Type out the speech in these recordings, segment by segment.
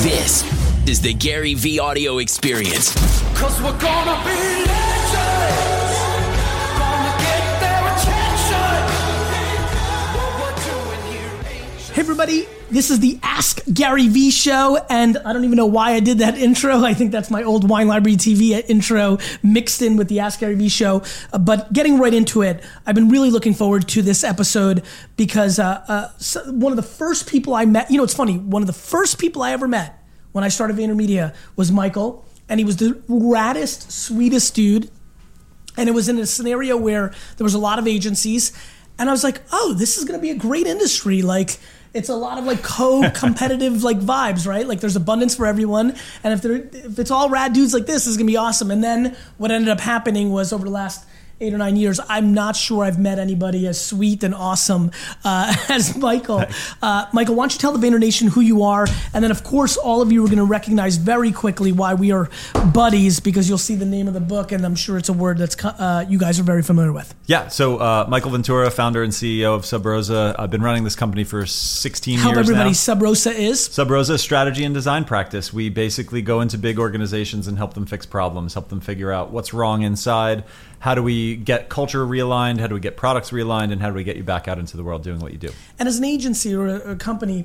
This is the Gary V audio experience. Cause we're gonna be legends. Gonna get their attention. What we're doing here Hey everybody, this is the Ask Gary V show, and I don't even know why I did that intro. I think that's my old Wine Library TV intro mixed in with the Ask Gary V show. Uh, but getting right into it, I've been really looking forward to this episode because uh, uh, so- one of the first people I met, you know, it's funny, one of the first people I ever met when I started VaynerMedia was Michael, and he was the raddest, sweetest dude and it was in a scenario where there was a lot of agencies and i was like oh this is going to be a great industry like it's a lot of like co-competitive like vibes right? Like there's abundance for everyone and if there if it's all rad dudes like this, this is to be awesome. And then what ended up happening was over the last eight or nine years i'm not sure i've met anybody as sweet and awesome uh, as michael uh, michael why don't you tell the vayner nation who you are and then of course all of you are going to recognize very quickly why we are buddies because you'll see the name of the book and i'm sure it's a word that's uh, you guys are very familiar with Yeah, so uh, Michael Ventura, founder and CEO of Sub Rosa. I've been running this company for 16 help years everybody now. sub rosa is Sub Rosa strategy and design practice. We basically go into big organizations and help them fix problems, help them figure out what's wrong inside. How do we get culture realigned? How do we get products realigned? And how do we get you back out into the world doing what you do? and as an agency or a, company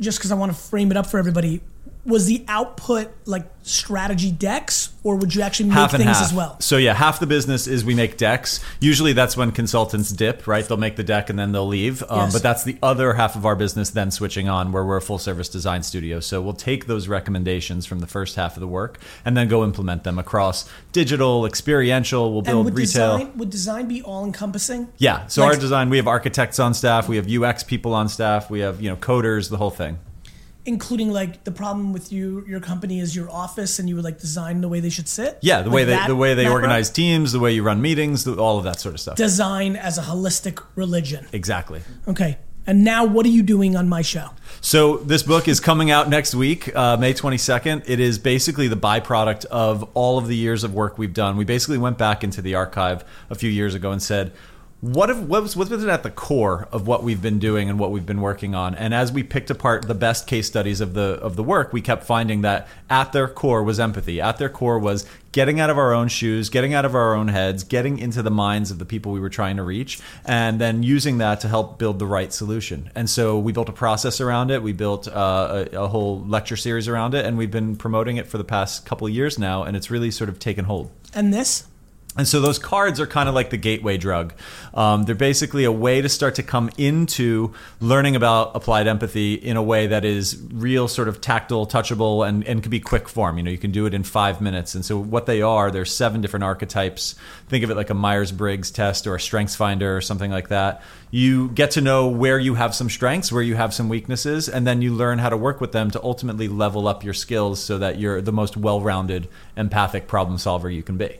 just because i want to frame it up for everybody was the output like strategy decks or would you actually make half things half. as well So yeah, half the business is we make decks. Usually that's when consultants dip, right? They'll make the deck and then they'll leave. Um, Yes. But that's the other half of our business then switching on, where we're a full service design studio. So we'll take those recommendations from the first half of the work and then go implement them across digital, experiential. We'll and build would retail. design would design be all encompassing Yeah. So Like- our design, we have architects on staff, we have UX people on staff, we have you know coders, the whole thing. Including like the problem with you your company is your office and you would like design the way they should sit Yeah, the Like way they that the way they organize teams, the way you run meetings, the, all of that sort of stuff. design as a holistic religion exactly. okay and now what are you doing on my show So this book is coming out next week, uh, May 22nd. It is basically the byproduct of all of the years of work we've done. We basically went back into the archive a few years ago and said, what, if, what was what's at the core of what we've been doing and what we've been working on? And as we picked apart the best case studies of the of the work, we kept finding that at their core was empathy. At their core was getting out of our own shoes, getting out of our own heads, getting into the minds of the people we were trying to reach, and then using that to help build the right solution. And so we built a process around it. We built uh, a, a whole lecture series around it, and we've been promoting it for the past couple years now, and it's really sort of taken hold. and this And so those cards are kind of like the gateway drug. Um, they're basically a way to start to come into learning about applied empathy in a way that is real, sort of tactile, touchable, and, and can be quick form. You know, you can do it in five minutes. And so what they are, there's seven different archetypes. Think of it like a Myers Briggs test or a Strengths Finder or something like that. You get to know where you have some strengths, where you have some weaknesses, and then you learn how to work with them to ultimately level up your skills so that you're the most well-rounded, empathic problem solver you can be.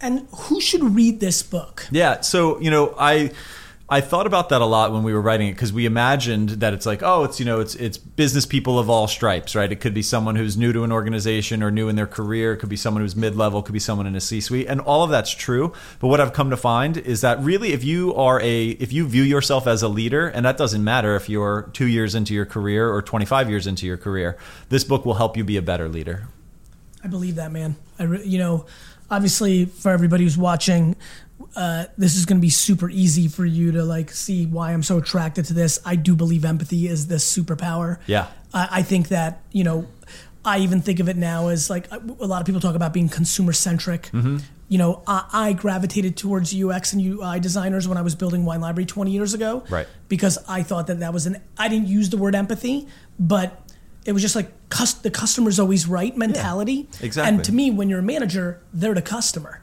And who should read this book Yeah. So you know, I I thought about that a lot when we were writing it because we imagined that it's like, oh, it's you know, it's it's business people of all stripes, right? It could be someone who's new to an organization or new in their career. It could be someone who's mid level. Could be someone in a C suite, and all of that's true. But what I've come to find is that really, if you are a if you view yourself as a leader, and that doesn't matter if you're two years into your career or 25 years into your career, this book will help you be a better leader. I believe that, man. I, re- you know, obviously for everybody who's watching, uh, this is going to be super easy for you to like see why I'm so attracted to this. I do believe empathy is this superpower. Yeah. I, I think that you know, I even think of it now as like a a lot of people talk about being consumer centric. Mm-hmm. You know, I, I gravitated towards UX and UI designers when I was building Wine Library 20 years ago. Right. Because I thought that that was an I didn't use the word empathy, but it was just like cus- the customer's always right mentality. exactly. And to me, when you're a manager, they're the customer.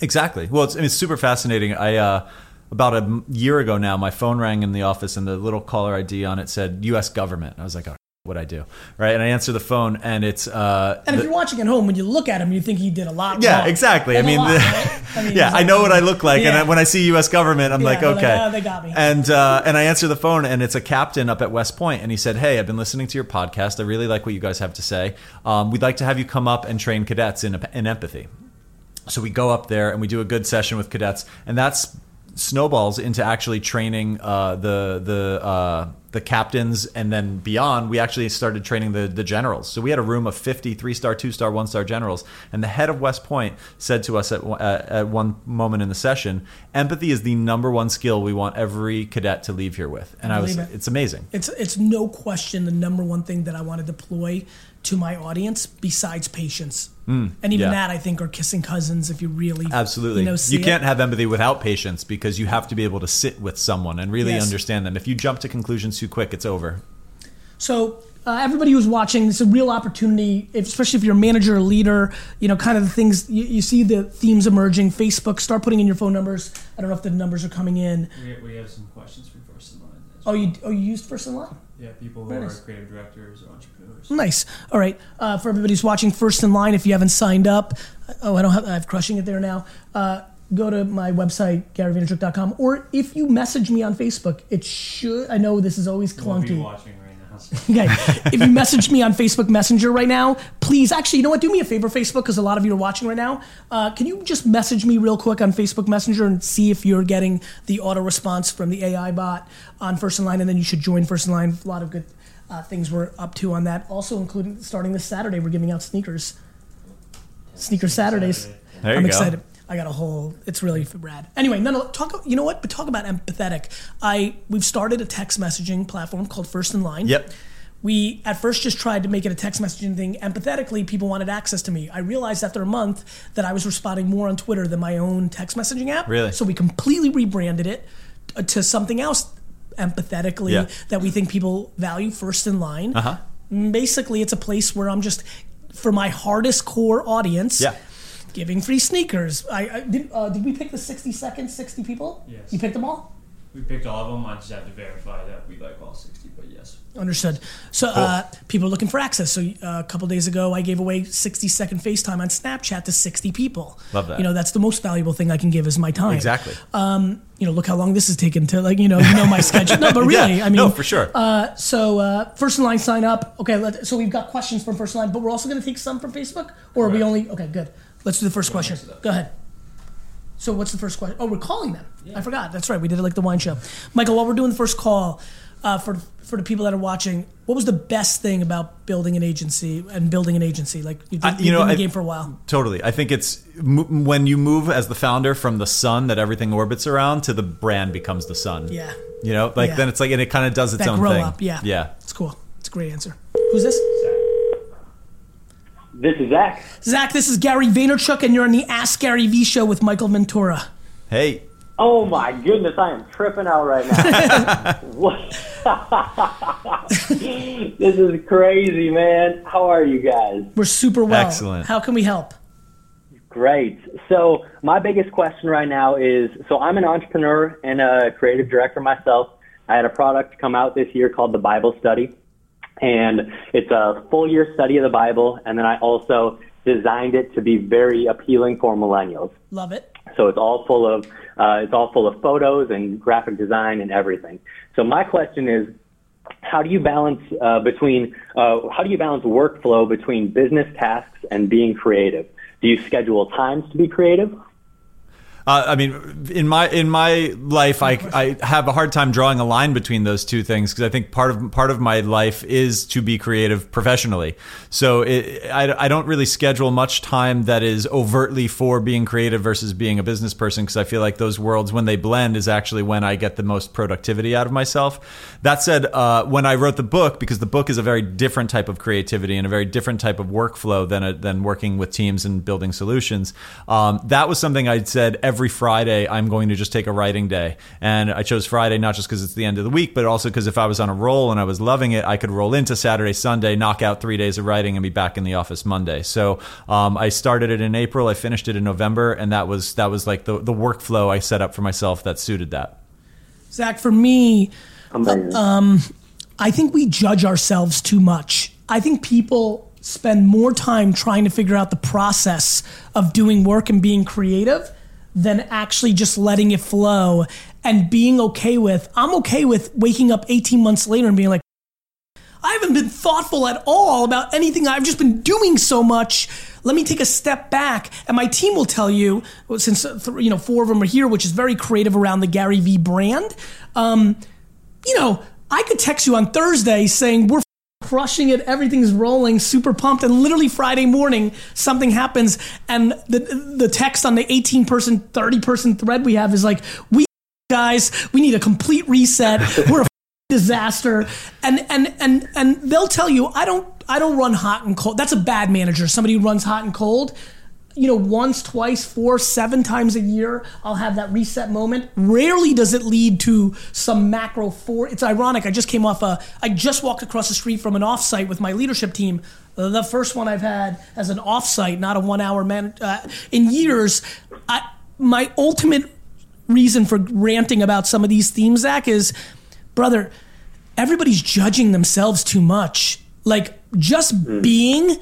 Exactly. Well, it's, I mean, it's super fascinating. I uh, about a year ago now, my phone rang in the office, and the little caller ID on it said U.S. government. I was like, oh, what I do, right? And I answer the phone, and it's uh, And if the- you're watching at home, when you look at him, you think he did a lot. yeah, wrong. exactly. I mean, lot, the- right? I mean, yeah, I know what I look like, Yeah. and I, when I see U.S. government, I'm Yeah, like, they're like, okay, "Oh, they got me." And uh, and I answer the phone, and it's a captain up at West Point, and he said, "Hey, I've been listening to your podcast. I really like what you guys have to say. Um, we'd like to have you come up and train cadets in in empathy." So we go up there and we do a good session with cadets, and that's snowballs into actually training uh, the the uh, the captains and then beyond, we actually started training the, the generals. So we had a room of 50 three star, two star, one star generals. And the head of West Point said to us at, one- uh, at one moment in the session, empathy is the number one skill we want every cadet to leave here with. And I was, it. it's amazing. It's it's no question the number one thing that I want to deploy to my audience besides patience. And even Mm, yeah. that I think are kissing cousins if you really Absolutely. you know You, see it. can't have empathy without patience because you have to be able to sit with someone and really Yes. understand them. If you jump to conclusions too quick, it's over. So uh, everybody who's watching, it's a real opportunity, if, especially if you're a manager or leader. You know, kind of the things you, you see the themes emerging. Facebook, start putting in your phone numbers. I don't know if the numbers are coming in. We, we have some questions from First in Line. as Oh, you oh you used first in line. Yeah, people who Very are creative directors or entrepreneurs. Nice. All right. Uh, for everybody who's watching First in Line, if you haven't signed up, oh, I don't have, I have crushing it there now. Uh, go to my website, garyvaynerchuk.com, or if you message me on Facebook, it should, I know this is always clunky. watching right now. so- Okay. if you message me on Facebook Messenger right now, please, actually, you know what? Do me a favor, Facebook, because a lot of you are watching right now. Uh, can you just message me real quick on Facebook Messenger and see if you're getting the auto response from the AI bot on First in Line, and then you should join First in Line. A lot of good uh, things we're up to on that. Also, including starting this Saturday, we're giving out sneakers. Sneaker Saturdays. Saturday. There you I'm go. excited. I got a whole. It's really rad. Anyway, no, no. Talk. You know what? But talk about empathetic. I we've started a text messaging platform called First in Line. Yep. We at first just tried to make it a text messaging thing. Empathetically, people wanted access to me. I realized after a month that I was responding more on Twitter than my own text messaging app. Really? So we completely rebranded it to something else empathetically Yeah. that we think people value first in line. Uh-huh. Basically, it's a place where I'm just for my hardest core audience Yeah. Giving free sneakers. I, I did. Uh, did we pick the sixty seconds, sixty people? Yes. You picked them all. We picked all of them. I just have to verify that we like all 60, but yes. Understood. So uh, people are looking for access. So uh, a couple days ago, I gave away sixty second FaceTime on Snapchat to sixty people. Love that. You know, that's the most valuable thing I can give is my time. Exactly. You know, look how long this has taken to like you know you know my schedule. No, but really, Yeah. I mean, no, for sure. So uh, first in line sign up. Okay, let, so we've got questions from first in line, but we're also going to take some from Facebook, or are we only? Okay, good. Let's do the first question. mix it up. Go ahead. So what's the first question? Oh, we're calling them. I forgot. That's right. We did it like the wine show. Michael, while we're doing the first call, uh, for for the people that are watching, what was the best thing about building an agency and building an agency? Like you've been, I- you you've know, been in the I- game for a while. Totally. I think it's m- when you move as the founder from the sun that everything orbits around to the brand becomes the sun. Yeah. You know, like Yeah. then it's like, and it kind of does its That own grow thing. up. Yeah. Yeah. It's cool. It's a great answer. Who's this? This is Zach. Zach, this is Gary Vaynerchuk, and you're on the Ask Gary V show with Michael Ventura. Hey, Oh my goodness, I am tripping out right now. what? this is crazy, man. How are you guys? We're super well. Excellent. How can we help? Great. So, my biggest question right now is so I'm an entrepreneur and a creative director myself. I had a product come out this year called the Bible Study, and it's a full year study of the Bible, and then I also designed it to be very appealing for millennials. Love it. So it's all full of uh, it's all full of photos and graphic design and everything. So my question is, how do you balance uh, between uh, how do you balance workflow between business tasks and being creative? Do you schedule times to be creative? Uh, I mean, in my in my life, I, I have a hard time drawing a line between those two things because I think part of part of my life is to be creative professionally. So it, I, I don't really schedule much time that is overtly for being creative versus being a business person because I feel like those worlds when they blend is actually when I get the most productivity out of myself. That said, uh, when I wrote the book, because the book is a very different type of creativity and a very different type of workflow than a, than working with teams and building solutions, um, that was something I'd said every Friday I'm going to just take a writing day, and I chose Friday not just because it's the end of the week, but also because if I was on a roll and I was loving it, I could roll into Saturday, Sunday, knock out three days of writing, and be back in the office Monday. So um, I started it in April, I finished it in November, and that was that was like the the workflow I set up for myself that suited that. Zach, for me, Amazing. I think we judge ourselves too much. I think people spend more time trying to figure out the process of doing work and being creative than actually just letting it flow and being okay with. I'm okay with waking up 18 months later and being like, I haven't been thoughtful at all about anything. I've just been doing so much. Let me take a step back, and my team will tell you. Since uh, you know four of them are here, which is very creative around the Gary V brand. Um, you know, I could text you on Thursday saying we're crushing it, everything's rolling, super pumped, and literally Friday morning something happens, and the the text on the 18 person, 30 person thread we have is like, we guys, we need a complete reset. We're a disaster, and and and and they'll tell you, I don't I don't run hot and cold. That's a bad manager. Somebody who runs hot and cold you know, once, twice, four, seven times a year, I'll have that reset moment. Rarely does it lead to some macro four. It's ironic. I just came off a, I just walked across the street from an offsite with my leadership team. The first one I've had as an offsite, not a one hour man, uh, in years. I, my ultimate reason for ranting about some of these themes, Zach, is, brother, everybody's judging themselves too much. Like, just being is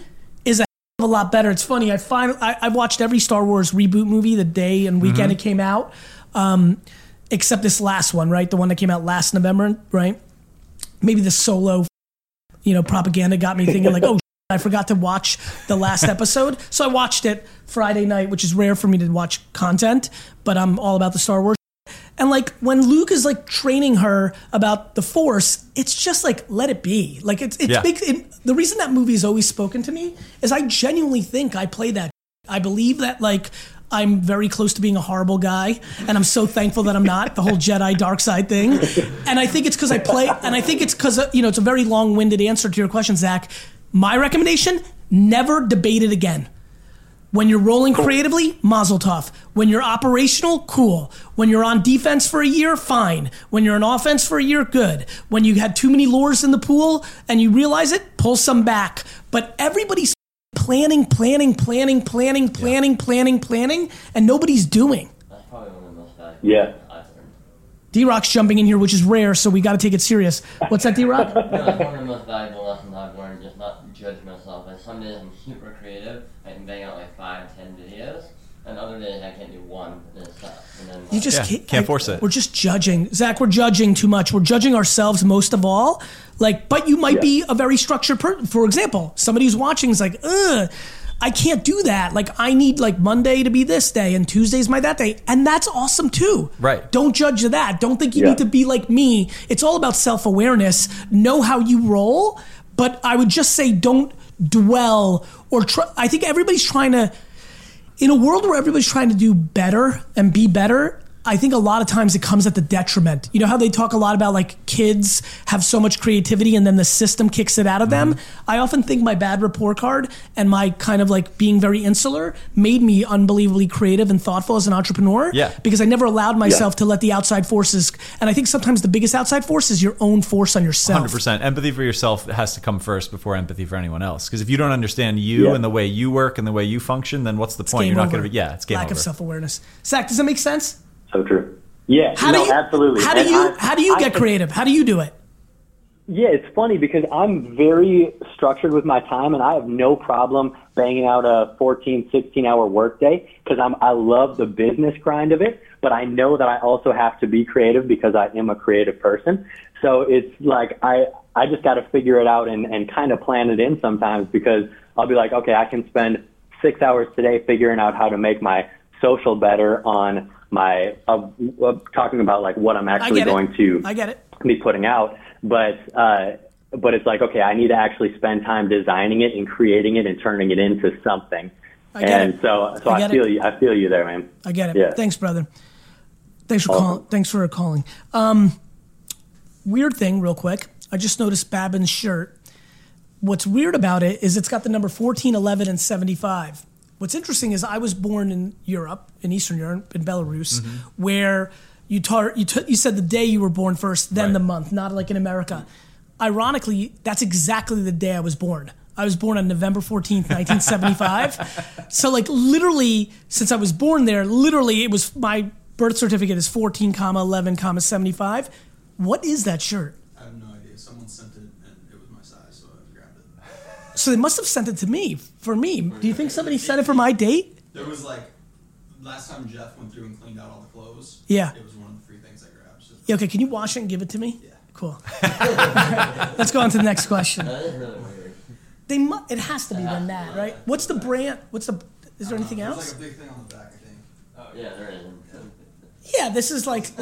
a lot better. It's funny. I find I, I watched every Star Wars reboot movie the day and weekend it came out, um, except this last one, right? The one that came out last November, right? Maybe the solo, you know, propaganda got me thinking like, oh, I forgot to watch the last episode, so I watched it Friday night, which is rare for me to watch content, but I'm all about the Star Wars. And like when Luke is like training her about the Force, it's just like let it be. Like it's it's Yeah. big. It, the reason that movie has always spoken to me is I genuinely think I play that. I believe that like I'm very close to being a horrible guy, and I'm so thankful that I'm not the whole Jedi dark side thing. And I think it's because I play, and I think it's because you know it's a very long-winded answer to your question, Zach. My recommendation: never debate it again. When you're rolling creatively, mazel tov. When you're operational, cool. When you're on defense for a year, fine. When you're on offense for a year, good. When you had too many lures in the pool and you realize it, pull some back. But everybody's planning, planning, planning, planning, planning, planning, planning, and nobody's doing. That's probably one of the most Yeah. things I've learned. D Rock's jumping in here, which is rare, so we got to take it serious. What's that, D Rock? No, that's one of the most valuable lessons I've learned, just not judge myself. Like some days I'm super creative, I can bang out like five, ten videos, and other days I can't do one, and it sucks. And then You just Yeah, can't, can't I- force it. We're just judging, Zach. We're judging too much. We're judging ourselves most of all. Like, but you might be a very structured person. For example, somebody who's watching is like, ugh. I can't do that. Like I need like Monday to be this day and Tuesday's my that day. And that's awesome too. Right. Don't judge that. Don't think you Yeah. need to be like me. It's all about self-awareness. Know how you roll, but I would just say don't dwell or try I think everybody's trying to in a world where everybody's trying to do better and be better, I think a lot of times it comes at the detriment. You know how they talk a lot about like kids have so much creativity and then the system kicks it out of them? Mm-hmm. I often think my bad report card and my kind of like being very insular made me unbelievably creative and thoughtful as an entrepreneur. Yeah. Because I never allowed myself to let the outside forces, and I think sometimes the biggest outside force is your own force on yourself. Hundred percent. Empathy for yourself has to come first before empathy for anyone else. Because if you don't understand you Yeah. and the way you work and the way you function, then what's the point? You're not going to be. Yeah, it's game Lack over. of self awareness. Zach, does that make sense? So true. Yeah, How no, do you, absolutely. How do you I- how do you get can- creative? How do you do it? Yeah, it's funny because I'm very structured with my time and I have no problem banging out a 14, 16 hour workday because I'm, I love the business grind of it, but I know that I also have to be creative because I am a creative person. So it's like I, I just got to figure it out and, and kind of plan it in sometimes because I'll be like, okay, I can spend six hours today figuring out how to make my social better on my, uh, uh, talking about like what I'm actually going it. to I get it. be putting out. But uh, but it's like okay, I need to actually spend time designing it and creating it and turning it into something. I get and it. so so I I, feel it. you. I feel you there, man. I get it. Yeah. Thanks, brother. Thanks for Awesome. calling. Thanks for calling. Um, weird thing, real quick. I just noticed Babin's shirt. What's weird about it is it's got the number 14, 11, and 75. What's interesting is I was born in Europe, in Eastern Europe, in Belarus, Mm-hmm. where you tar- you, t- you said the day you were born first, then Right. the month, not like in America. Ironically, that's exactly the day I was born. I was born on November 14th, 1975. so, like, literally, since I was born there, literally, it was my birth certificate is 14, comma 11, comma 75. What is that shirt? I have no idea. Someone sent it and it was my size, so I grabbed it. So they must have sent it to me for me. Do you think somebody sent it for my date? There was like last time Jeff went through and cleaned out all the clothes. Yeah. It was one of the free things I grabbed. So Yeah, okay, can you wash it and give it to me? Yeah. Cool. Let's go on to the next question. That is really weird. They mu- it has to be It then that, right? What's the brand? What's the is there uh, anything There's else? like a big thing on the back, I think. Oh yeah, there is. Yeah, this is like,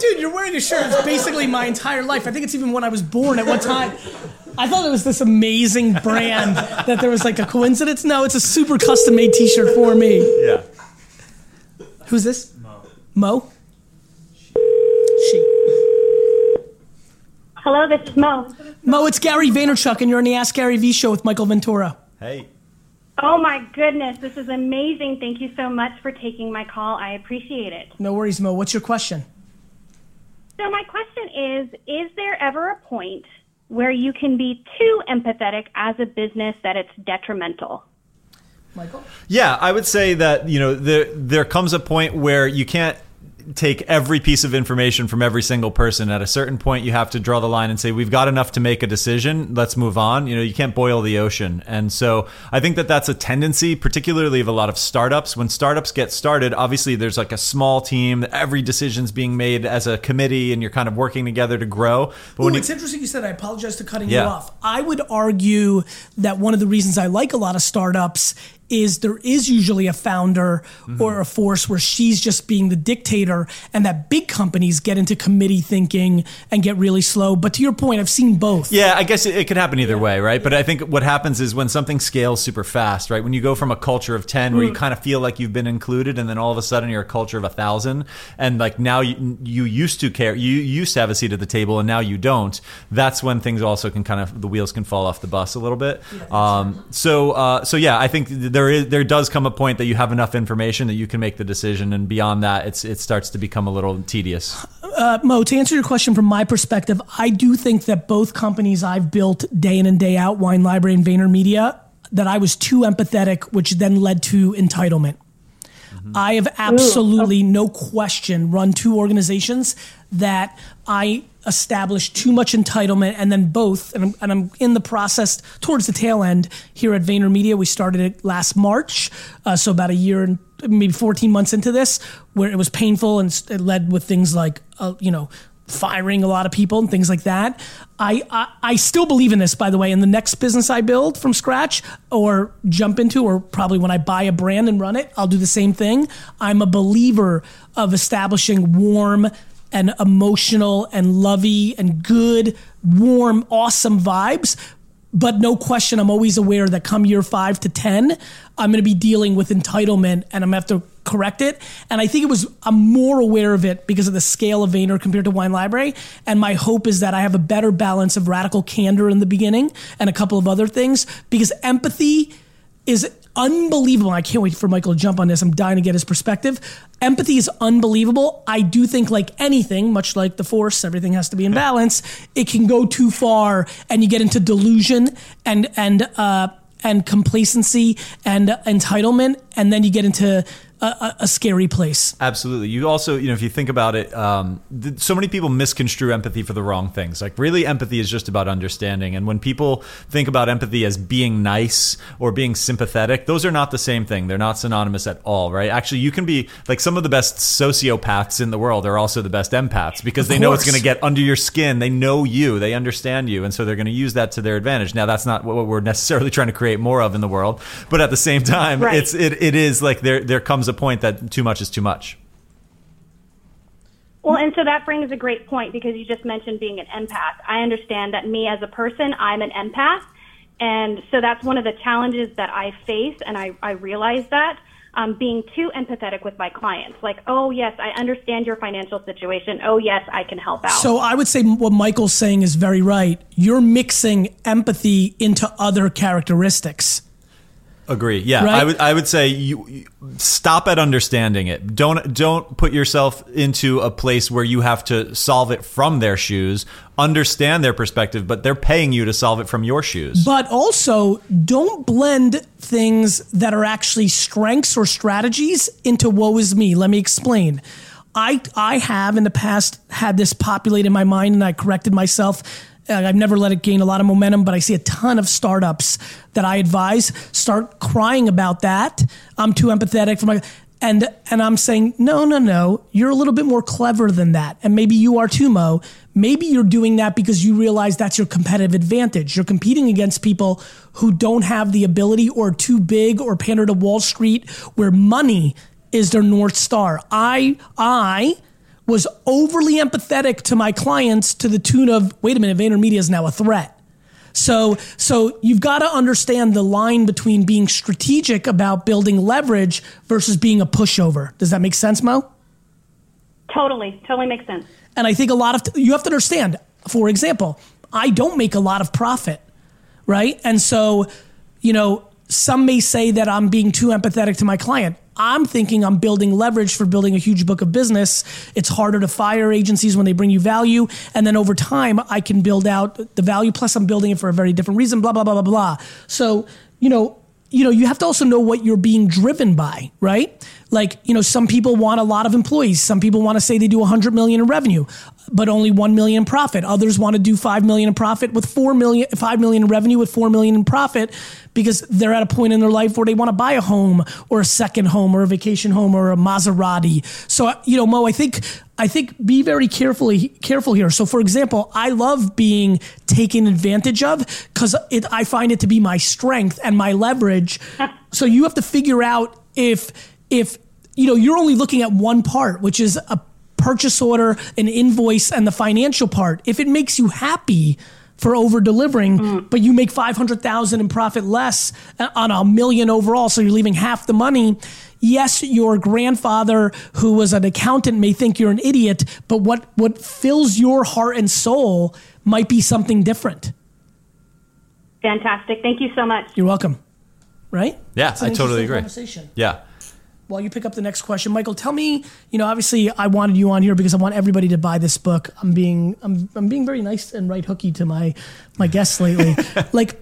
dude, you're wearing a shirt that's basically my entire life. I think it's even when I was born at what time. I thought it was this amazing brand that there was like a coincidence. No, it's a super custom made t shirt for me. Yeah. Who's this? Mo. Mo? She. Hello, this is Mo. Mo, it's Gary Vaynerchuk, and you're on the Ask Gary V show with Michael Ventura. Hey. Oh my goodness, this is amazing. Thank you so much for taking my call. I appreciate it. No worries, Mo. What's your question? So, my question is Is there ever a point where you can be too empathetic as a business that it's detrimental? Michael? Yeah, I would say that you know there there comes a point where you can't take every piece of information from every single person. At a certain point, you have to draw the line and say we've got enough to make a decision. Let's move on. You know, you can't boil the ocean, and so I think that that's a tendency, particularly of a lot of startups. When startups get started, obviously there's like a small team. Every decision's being made as a committee, and you're kind of working together to grow. But Ooh, when you, it's interesting you said. I apologize to cutting Yeah. you off. I would argue that one of the reasons I like a lot of startups is there is usually a founder Mm-hmm. or a force where she's just being the dictator, and that big companies get into committee thinking and get really slow. But to your point, I've seen both. Yeah, I guess it, it could happen either way, right? But I think what happens is when something scales super fast, right? When you go from a culture of 10 where you kind of feel like you've been included and then all of a sudden you're a culture of a thousand and like now you, you used to care, you used to have a seat at the table and now you don't. That's when things also can kind of, the wheels can fall off the bus a little bit. Um, so, uh, so yeah, I think there is, there does come a point that you have enough information that you can make the decision. And beyond that, it's, it starts to become a little tedious. Uh, Mo, to answer your question from my perspective, I do think that both companies I've built day in and day out, Wine Library and VaynerMedia, that I was too empathetic, which then led to entitlement. I have absolutely no question run two organizations that I established too much entitlement and then both, and I'm, and I'm in the process towards the tail end here at VaynerMedia. We started it last March, uh, so about a year and maybe 14 months into this, where it was painful and it led with things like, uh, you know, firing a lot of people and things like that. I, I I still believe in this, by the way. In the next business I build from scratch or jump into, or probably when I buy a brand and run it, I'll do the same thing. I'm a believer of establishing warm and emotional and lovey and good, warm, awesome vibes. But no question, I'm always aware that come year five to 10, I'm going to be dealing with entitlement and I'm going to have to correct it. And I think it was, I'm more aware of it because of the scale of Vayner compared to Wine Library. And my hope is that I have a better balance of radical candor in the beginning and a couple of other things because empathy is unbelievable. I can't wait for Michael to jump on this. I'm dying to get his perspective. Empathy is unbelievable. I do think, like anything, much like the force, everything has to be in balance. It can go too far, and you get into delusion and and uh, and complacency and entitlement, and then you get into a, a, scary place. Absolutely. You also, you know, if you think about it, um, th- so many people misconstrue empathy for the wrong things. Like, really, empathy is just about understanding. And when people think about empathy as being nice or being sympathetic, those are not the same thing. They're not synonymous at all, right? Actually, you can be like some of the best sociopaths in the world are also the best empaths because they know it's going to get under your skin. They know you, they understand you. And so they're going to use that to their advantage. Now, that's not what we're necessarily trying to create more of in the world. But at the same time, Right. it's, it, it is like there, there comes a point that too much is too much. Well, and so that brings a great point because you just mentioned being an empath. I understand that me as a person, I'm an empath. And so that's one of the challenges that I face, and I, I realize that. Um, being too empathetic with my clients. Like, oh, yes, I understand your financial situation. Oh, yes, I can help out. So I would say what Michael's saying is very right. You're mixing empathy into other characteristics. Agree. Yeah, Right? I would. I would say you, you stop at understanding it. Don't don't put yourself into a place where you have to solve it from their shoes. Understand their perspective, but they're paying you to solve it from your shoes. But also, don't blend things that are actually strengths or strategies into woe is me. Let me explain. I, I have in the past had this populate in my mind and I corrected myself. I've never let it gain a lot of momentum, but I see a ton of startups that I advise start crying about that. I'm too empathetic for my and and I'm saying no, no, no. You're a little bit more clever than that, and maybe you are too, Mo. Maybe you're doing that because you realize that's your competitive advantage. You're competing against people who don't have the ability or too big or pander to Wall Street, where money is their north star. I I was overly empathetic to my clients to the tune of wait a minute, VaynerMedia is now a threat. So so you've got to understand the line between being strategic about building leverage versus being a pushover. Does that make sense, Mo? Totally, totally makes sense. And I think a lot of you have to understand. For example, I don't make a lot of profit, right? And so, you know, some may say that I'm being too empathetic to my client. I'm thinking I'm building leverage for building a huge book of business. It's harder to fire agencies when they bring you value. And then over time, I can build out the value. Plus, I'm building it for a very different reason, blah, blah, blah, blah, blah. So, you know, you know, you have to also know what you're being driven by, right? Like, you know, some people want a lot of employees. Some people want to say they do 100 million in revenue, but only 1 million in profit. Others want to do 5 million in profit with 4 million, 5 million in revenue with 4 million in profit because they're at a point in their life where they want to buy a home or a second home or a vacation home or a Maserati. So, you know, Mo, I think I think be very carefully careful here. So, for example, I love being taken advantage of because I find it to be my strength and my leverage. so you have to figure out if if you know you're only looking at one part, which is a purchase order, an invoice, and the financial part. If it makes you happy for over delivering, mm. but you make 500,000 in profit less uh, on a million overall, so you're leaving half the money. Yes, your grandfather who was an accountant may think you're an idiot, but what, what fills your heart and soul might be something different. Fantastic. Thank you so much. You're welcome. Right? Yeah, I totally agree. Conversation. Yeah. While you pick up the next question, Michael, tell me, you know, obviously I wanted you on here because I want everybody to buy this book. I'm being I'm I'm being very nice and right hooky to my my guests lately. like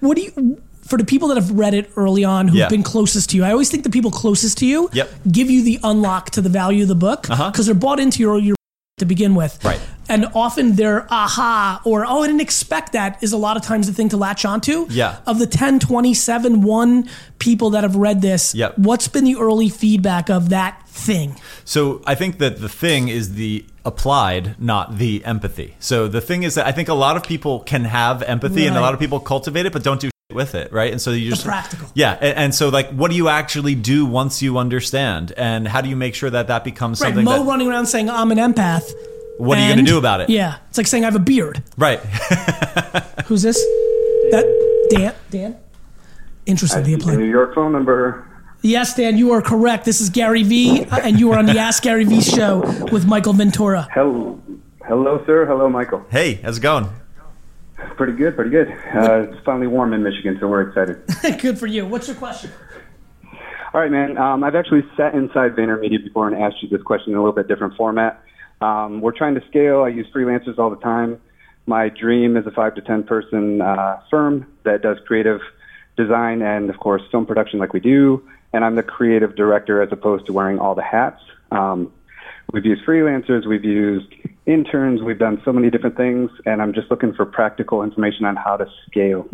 what do you for the people that have read it early on who've Yeah. been closest to you, I always think the people closest to you Yep. give you the unlock to the value of the book because Uh-huh. they're bought into your your to begin with. Right. And often their aha or oh I didn't expect that is a lot of times the thing to latch onto. Yeah. Of the 10, 27, 1 people that have read this, Yep. what's been the early feedback of that thing? So I think that the thing is the applied, not the empathy. So the thing is that I think a lot of people can have empathy and a lot of people cultivate it, but don't do with it, right? And so you just practical. Yeah, and, and so like, what do you actually do once you understand, and how do you make sure that that becomes Right, something Mo that running around saying I'm an empath. What are you gonna do about it? Yeah, it's like saying I have a beard. right? Who's this? That Dan? Dan? Interesting. The apply. New York phone number. Yes, Dan, you are correct. This is Gary V, and you are on the Ask Gary V show with Michael Ventura. Hello, hello, sir. Hello, Michael. hey, how's it going? Pretty good, pretty good. Uh, it's finally warm in Michigan, so we're excited. Good for you. What's your question? All right, man. Um, I've actually sat inside VaynerMedia before and asked you this question in a little bit different format. Um, we're trying to scale. I use freelancers all the time. My dream is a five to ten person uh, firm that does creative design and, of course, film production like we do. And I'm the creative director as opposed to wearing all the hats. Um, we've used freelancers, we've used interns, we've done so many different things, and I'm just looking for practical information on how to scale.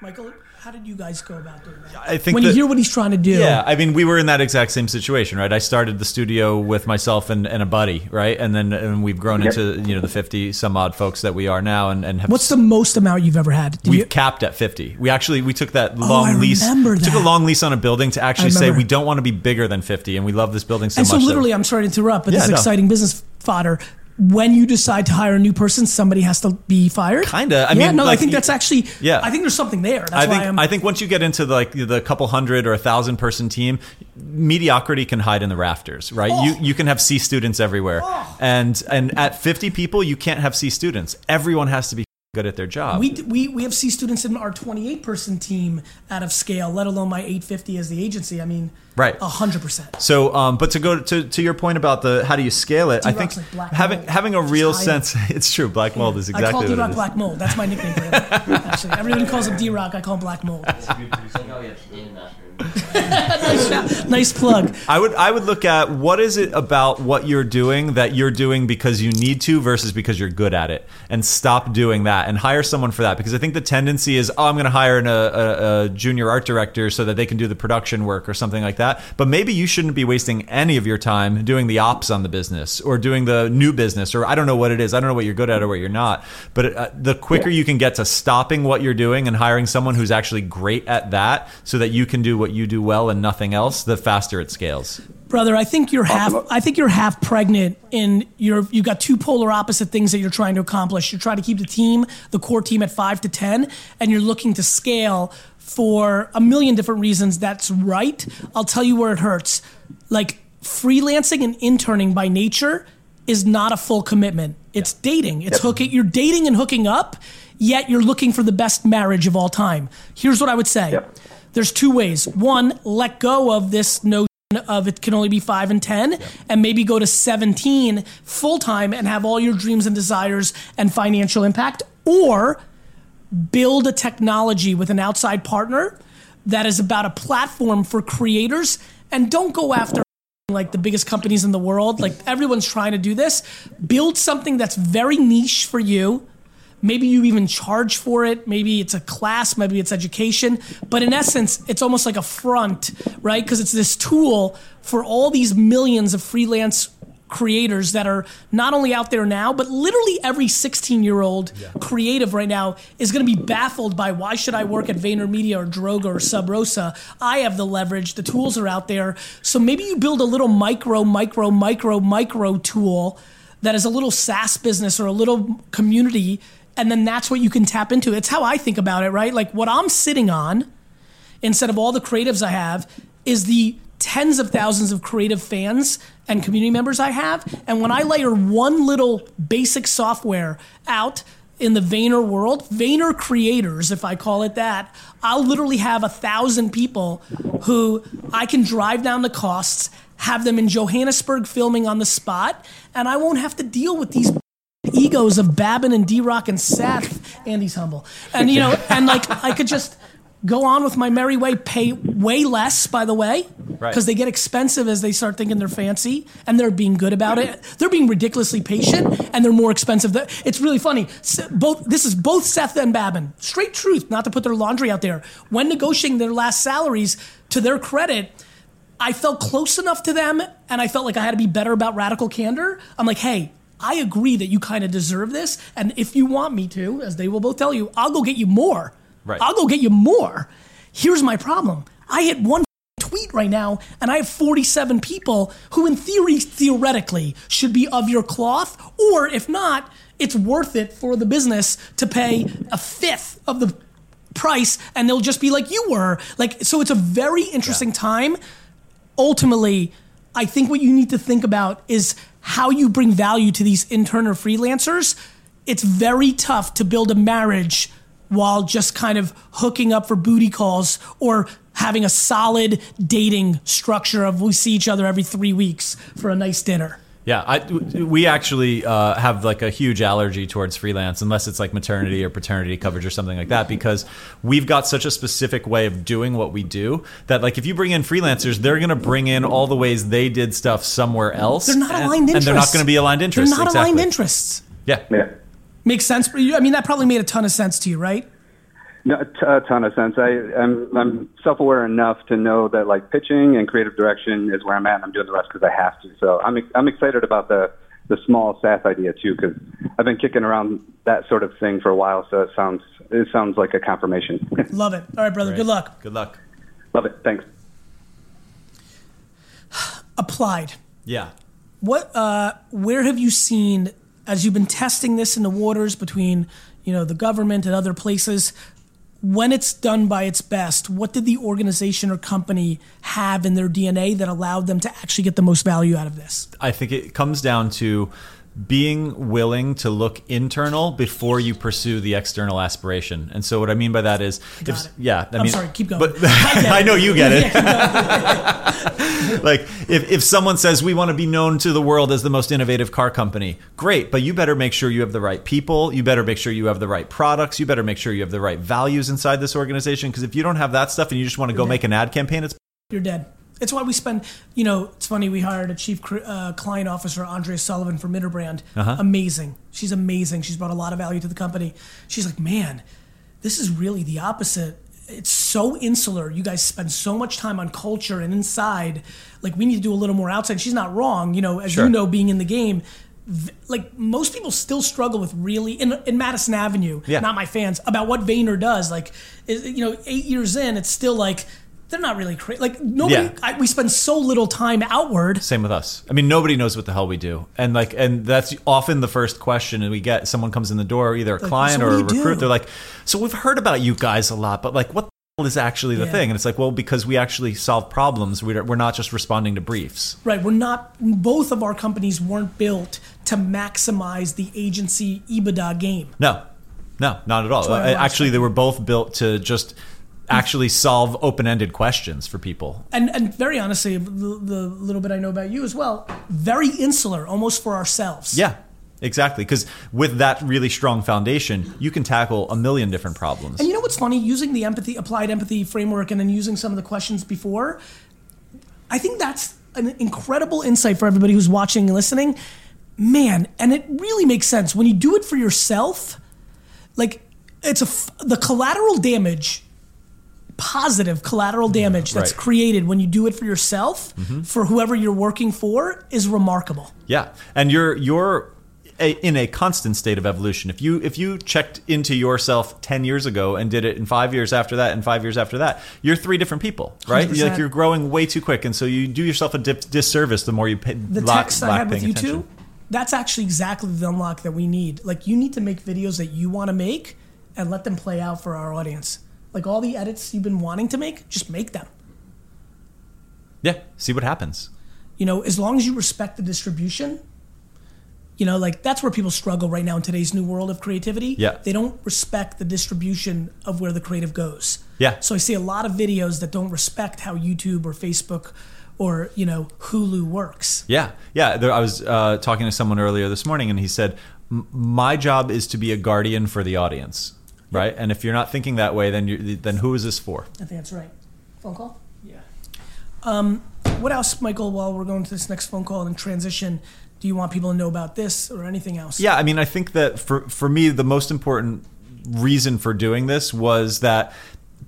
Michael, how did you guys go about doing that? I think when you hear what he's trying to do. Yeah, I mean, we were in that exact same situation, right? I started the studio with myself and, and a buddy, right? And then and we've grown Yep. into you know the fifty some odd folks that we are now, and, and have What's the most amount you've ever had? Did We've you, Oh, capped at 50. We actually we took that oh, long I lease. remember Took a long lease on a building to actually say we don't want to be bigger than 50 and we love this building so and so much. that- literally, I'm sorry to interrupt, but Yeah, this no. exciting business fodder. When you decide to hire a new person, somebody has to be fired. Kinda. I yeah, mean, no, like, I think that's actually. Yeah. I think there's something there. That's I think why I'm. I think once you get into the, like the couple hundred or a thousand person team, mediocrity can hide in the rafters, right? You oh. you can have C students everywhere, oh. and and at 50 people you can't have C students. Everyone has to be good at their job. we, we, we have C students in our 28 person team out of scale, let alone my 850 as the agency. I mean, Right. 100%. So, um, but to go to, to your point about the how do you scale it, I D-Rock's think like black having mold. having a Just real hide it. sense. It's true. Black mold is exactly I call exactly what D-Rock. Black Mold. That's my nickname for him. Actually, everyone calls him D-Rock. I call him Black Mold. It's like how we have skin mushrooms. nice, nice plug. I would I would look at what is it about what you're doing that you're doing because you need to versus because you're good at it, and stop doing that and hire someone for that. Because I think the tendency is, oh, I'm going to hire an, a, a, a junior art director so that they can do the production work or something like that. But maybe you shouldn't be wasting any of your time doing the ops on the business or doing the new business or I don't know what it is. I don't know what you're good at or what you're not. But uh, the quicker you can get to stopping what you're doing and hiring someone who's actually great at that so that you can do what you do well and nothing else, the faster it scales. brother. I think you're uh, half. I think you're half pregnant in your. you've got two polar opposite things that you're trying to accomplish. You're trying to keep the team, the core team, at five to ten, and you're looking to scale for a million different reasons. That's right. I'll tell you where it hurts. Like freelancing and interning by nature is not a full commitment. It's dating. It's hooking. You're dating and hooking up, yet you're looking for the best marriage of all time. Here's what I would say. There's two ways. One, let go of this notion of it can only be five and 10 and maybe go to 17 full time and have all your dreams and desires and financial impact or build a technology with an outside partner that is about a platform for creators and don't go after like the biggest companies in the world. Like everyone's trying to do this. Build something that's very niche for you maybe you even charge for it. Maybe it's a class. Maybe it's education. But in essence it's almost like a front right? Because it's this tool for all these millions of freelance creators that are not only out there now but literally every 16 year old creative right now is going to be baffled by why should i work at VaynerMedia or droga or sub rosa i have the leverage. The tools are out there. So maybe you build a little micro micro micro micro tool that is a little SaaS business or a little community, and then that's what you can tap into. It's how I think about it, right? Like what I'm sitting on, instead of all the creatives I have, is the tens of thousands of creative fans and community members I have. And when I layer one little basic software out in the Vayner world, Vayner creators, if I call it that, I'll literally have a thousand people who I can drive down the costs, have them in Johannesburg filming on the spot, and I won't have to deal with these egos of Babin and D Rock and Seth. Andy's humble. And, you know, and like I could just go on with my merry way, pay way less, by the way, Right. because they get expensive as they start thinking they're fancy and they're being good about it. They're being ridiculously patient and they're more expensive. It's really funny. Both this is both Seth and Babin. Straight truth, not to put their laundry out there. When negotiating their last salaries, to their credit, I felt close enough to them and I felt like I had to be better about radical candor. I'm like, hey, I agree that you kind of deserve this. And if you want me to, as they will both tell you, I'll go get you more. Right. I'll go get you more. Here's my problem I hit one tweet right now and I have 47 people who, in theory, theoretically, should be of your cloth. Or if not, it's worth it for the business to pay a fifth of the price and they'll just be like you were. Like, so it's a very interesting time ultimately, I think what you need to think about is how you bring value to these intern or freelancers. It's very tough to build a marriage while just kind of hooking up for booty calls or having a solid dating structure of we see each other every three weeks for a nice dinner. Yeah, I, we actually uh, have like a huge allergy towards freelance, unless it's like maternity or paternity coverage or something like that, because we've got such a specific way of doing what we do that, like, if you bring in freelancers, they're going to bring in all the ways they did stuff somewhere else. They're not and, aligned interests. and they're not going to be aligned interests. They're not exactly. aligned interests. Yeah. Yeah. Makes sense. I mean, that probably made a ton of sense to you, right? No, a t- a ton of sense. I, I'm, I'm self-aware enough to know that like pitching and creative direction is where I'm at, and I'm doing the rest because I have to. So I'm I'm excited about the the small SaaS idea too because I've been kicking around that sort of thing for a while. So it sounds it sounds like a confirmation. Love it. All right, brother. Good luck. Good luck. Love it. Thanks. Applied. Yeah. What? Uh, where have you seen as you've been testing this in the waters between you know the government and other places? When it's done by its best, what did the organization or company have in their DNA that allowed them to actually get the most value out of this? I think it comes down to being willing to look internal before you pursue the external aspiration. And so what I mean by that is if, yeah, I I'm mean sorry, keep going. But I I know you get it. Yeah, like if, if someone says we want to be known to the world as the most innovative car company, great, but you better make sure you have the right people, you better make sure you have the right products, you better make sure you have the right values inside this organization because if you don't have that stuff and you just want to go make an ad campaign, it's You're dead. It's why we spend, you know, it's funny, we hired a chief uh, client officer, Andrea Sullivan from Interbrand. Uh-huh. Amazing. She's amazing. She's brought a lot of value to the company. She's like, man, this is really the opposite. it's so insular. You guys spend so much time on culture and inside. Like we need to do a little more outside. She's not wrong, you know, as Sure. you know, being in the game. v- Like most people still struggle with really in, in Madison Avenue, Yeah. not my fans, about what Vayner does. Like, is, you know, eight years in, it's still like they're not really crazy. Like nobody, Yeah. I, we spend so little time outward. Same with us. I mean, nobody knows what the hell we do, and like, and that's often the first question. And we get someone comes in the door, either a Like, client so or a recruit. do? They're like, "So we've heard about you guys a lot, but like, what the hell is actually the Yeah. thing?" And it's like, well, because we actually solve problems. We're we're not just responding to briefs. Right, we're not. Both of our companies weren't built to maximize the agency EBITDA game. No, no, not at all. Actually, they were both built to just actually solve open-ended questions for people. And and very honestly, the, the little bit I know about you as well, very insular, almost for ourselves. Yeah, exactly. Because with that really strong foundation, you can tackle a million different problems. And you know what's funny? Using the empathy, applied empathy framework, and then using some of the questions before, I think that's an incredible insight for everybody who's watching and listening. Man, and it really makes sense when you do it for yourself. Like it's a f- the collateral damage, positive collateral damage that's Right. created when you do it for yourself Mhm. for whoever you're working for is remarkable. Yeah, and you're you're a, in a constant state of evolution. If you if you checked into yourself ten years ago and did it in five years after that and five years after that, you're three different people, right? You're, like you're growing way too quick, and so you do yourself a dip, disservice the more you pay, the lack, text I had with you attention. two, that's actually exactly the unlock that we need. Like you need to make videos that you want to make and let them play out for our audience. Like all the edits you've been wanting to make, just make them. Yeah, see what happens. You know, as long as you respect the distribution, you know, like that's where people struggle right now in today's new world of creativity. Yeah. They don't respect the distribution of where the creative goes. Yeah. So I see a lot of videos that don't respect how YouTube or Facebook or, you know, Hulu works. Yeah, yeah. There, I was uh, talking to someone earlier this morning, and he said, "M- "My job is to be a guardian for the audience, right? And if you're not thinking that way, then you then who is this for?" I think that's right. Phone call? Yeah. Um, what else, Michael, while we're going to this next phone call and transition, do you want people to know about this or anything else? Yeah, I mean, I think that for for me, the most important reason for doing this was that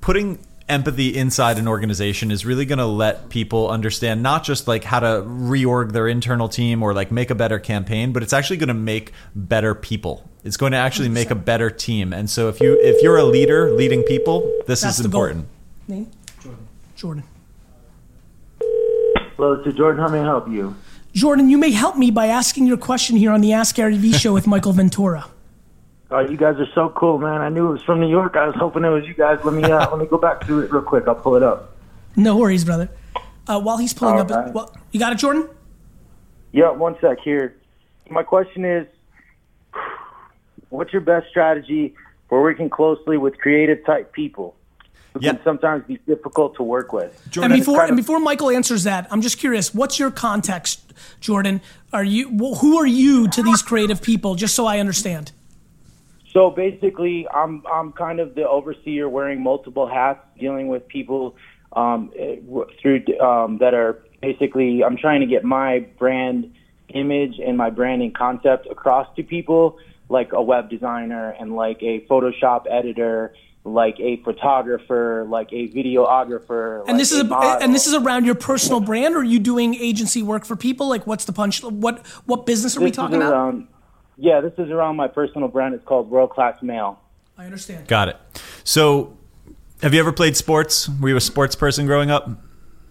putting empathy inside an organization is really going to let people understand not just like how to reorg their internal team or like make a better campaign but it's actually going to make better people it's going to actually make a better team and so if you if you're a leader leading people this That's is the goal. important Name? Jordan. Jordan. Hello, this Jordan. How may I help you? Jordan, you may help me by asking your question here on the Ask Gary Vee show with Michael Ventura. Oh, you guys are so cool, man. I knew it was from New York. I was hoping it was you guys. Let me uh, let me go back to it real quick. I'll pull it up. No worries, brother. Uh, while he's pulling up, All right. well, you got it, Jordan? Yeah, one sec here. My question is, what's your best strategy for working closely with creative type people who can sometimes be difficult to work with? and before and before Michael answers that, I'm just curious. What's your context, Jordan? Are you who are you to these creative people? Just so I understand. So basically, I'm I'm kind of the overseer, wearing multiple hats, dealing with people um, through um, that are basically. I'm trying to get my brand image and my branding concept across to people, like a web designer and like a Photoshop editor, like a photographer, like a videographer. And this is a, and this is around your personal brand, or are you doing agency work for people? Like, what's the punch? What what business are we This is talking about? Around- Yeah, this is around my personal brand. It's called World Class Mail. I understand. got it so have you ever played sports were you a sports person growing up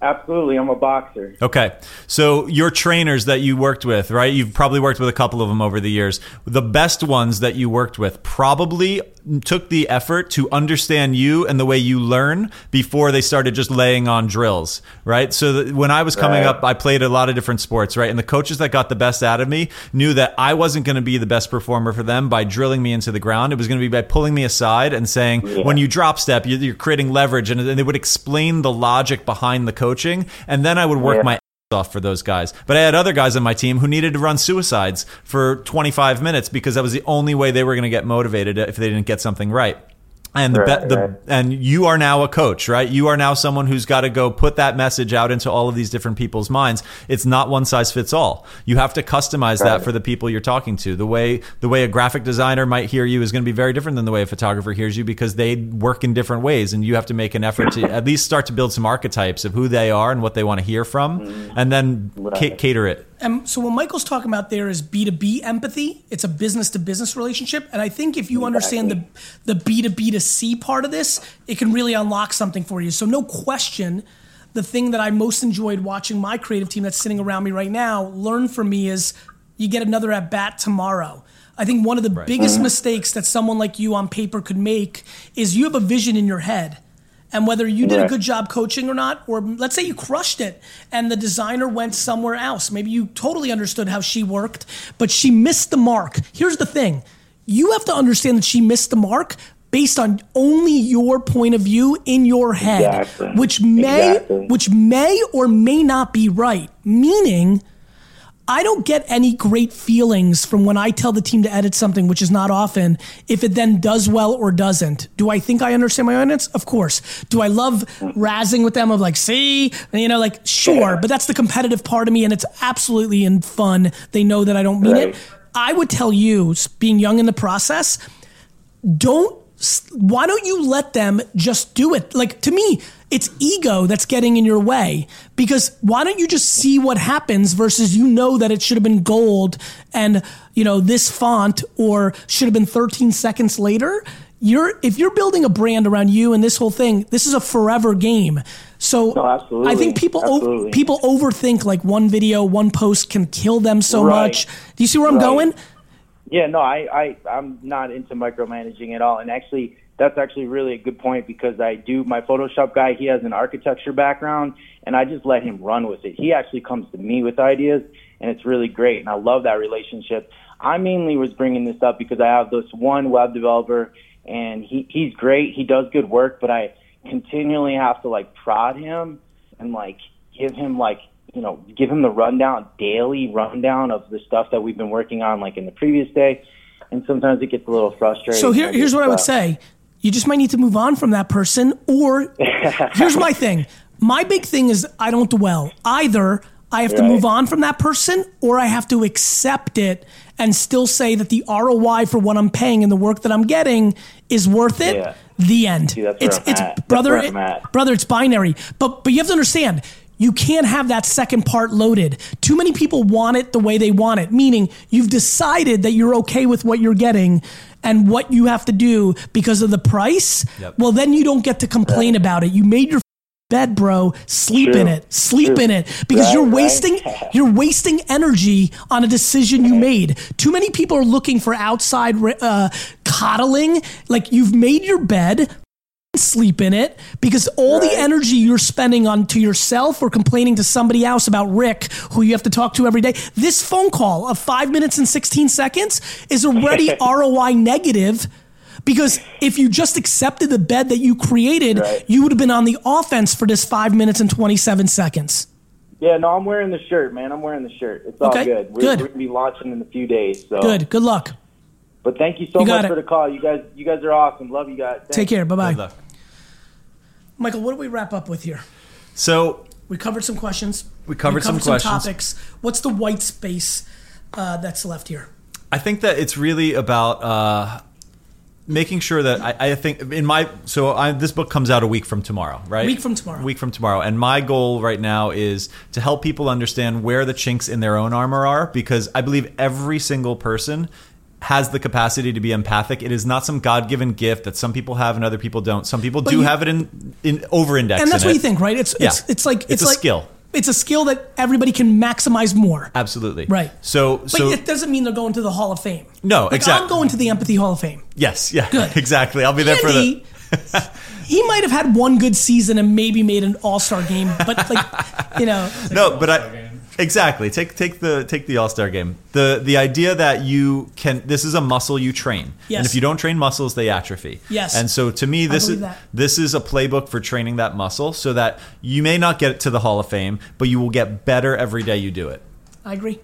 Absolutely, I'm a boxer. Okay. So your trainers that you worked with, right? You've probably worked with a couple of them over the years. The best ones that you worked with probably took the effort to understand you and the way you learn before they started just laying on drills, right? So when I was coming Right. up, I played a lot of different sports, right? And the coaches that got the best out of me knew that I wasn't going to be the best performer for them by drilling me into the ground. It was going to be by pulling me aside and saying, Yeah. when you drop step, you- you're creating leverage. And and they would explain the logic behind the coaching. And then I would work Yeah. my off for those guys. But I had other guys on my team who needed to run suicides for 25 minutes because that was the only way they were going to get motivated if they didn't get something right. And the, Right, be- the right. and you are now a coach, right? You are now someone who's got to go put that message out into all of these different people's minds. It's not one size fits all. You have to customize that for the people you're talking to. The way the way a graphic designer might hear you is going to be very different than the way a photographer hears you because they work in different ways, and you have to make an effort to at least start to build some archetypes of who they are and what they want to hear from, mm. and then ca- Right. cater it. And so what Michael's talking about there is B2B empathy. It's a business to business relationship. And I think if you understand the the B2B to C part of this, it can really unlock something for you. So no question, the thing that I most enjoyed watching my creative team that's sitting around me right now learn from me is you get another at bat tomorrow. I think one of the biggest mm-hmm. mistakes that someone like you on paper could make is you have a vision in your head. And whether you did a good job coaching or not, or let's say you crushed it and the designer went somewhere else. Maybe you totally understood how she worked, but she missed the mark. Here's the thing you have to understand that she missed the mark based on only your point of view in your head, Exactly. which may Exactly. which may or may not be right. Meaning, I don't get any great feelings from when I tell the team to edit something, which is not often, if it then does well or doesn't. Do I think I understand my audience? Of course. Do I love razzing with them of like, see, you know, like, sure, but that's the competitive part of me and it's absolutely in fun. They know that I don't mean it. I would tell you, being young in the process, don't why don't you let them just do it? Like to me it's ego that's getting in your way. Because why don't you just see what happens versus you know that it should have been gold and you know this font or should have been 13 seconds later? You're if you're building a brand around you and this whole thing this is a forever game. So No, i think people o- people overthink like one video one post can kill them so Right. much. Do you see where i'm Right. going Yeah, no, I, I, I'm not into micromanaging at all. And actually, that's actually really a good point because I do, my Photoshop guy, he has an architecture background, and I just let him run with it. He actually comes to me with ideas, and it's really great. And I love that relationship. I mainly was bringing this up because I have this one web developer, and he, he's great. He does good work, but I continually have to like prod him and like give him like you know give him the rundown daily rundown of the stuff that we've been working on like in the previous day and sometimes it gets a little frustrating So here, here's what I would uh, say. You just might need to move on from that person. Or here's my thing. My big thing is I don't dwell. Either I have to move on from that person or I have to accept it and still say that the ROI for what I'm paying and the work that I'm getting is worth it. Yeah. The end. See, that's where it's I'm it's at. Brother at. brother it's binary. But but you have to understand you can't have that second part loaded. Too many people want it the way they want it, meaning you've decided that you're okay with what you're getting and what you have to do because of the price. Yep. Well, then you don't get to complain about it. You made your bed, bro. Sleep in it. Sleep True. in it because Right, you're right. wasting you're wasting energy on a decision you made. Too many people are looking for outside uh, coddling. Like you've made your bed sleep in it because all the energy you're spending on to yourself or complaining to somebody else about Rick, who you have to talk to every day. This phone call of five minutes and 16 seconds is already ROI negative because if you just accepted the bed that you created, Right. you would have been on the offense for this five minutes and 27 seconds. yeah no i'm wearing the shirt man i'm wearing the shirt it's all Okay, good we're, good. we're gonna be launching in a few days so Good. Good luck. but thank you so You much it. for the call you guys you guys are awesome love you guys Take care. Bye Good bye. Michael, what do we wrap up with here? So We covered some questions. We covered some questions. topics. What's the white space uh, that's left here? I think that it's really about uh, making sure that I, I think in my so I, this book comes out a week from tomorrow, right? Week from tomorrow. Week from tomorrow, and my goal right now is to help people understand where the chinks in their own armor are, because I believe every single person has the capacity to be empathic. It is not some God-given gift that some people have and other people don't. Some people But do you- have it in in over-index, and that's in what it. you think, right? It's it's Yeah. it's like It's a like, skill. It's a skill that everybody can maximize more. Absolutely, Right. So, But so it doesn't mean they're going to the Hall of Fame. No, Like, exact- I'm going to the Empathy Hall of Fame. yes, yeah, Good. exactly. I'll be there for the. He might have had one good season and maybe made an All Star game, but like, you know, no, but I. exactly take take the take the All Star game. The the idea that you can this is a muscle you train, Yes. and if you don't train muscles, they atrophy. Yes. and so to me, this is that. this is a playbook for training that muscle, so that you may not get to the Hall of Fame, but you will get better every day you do it. I agree.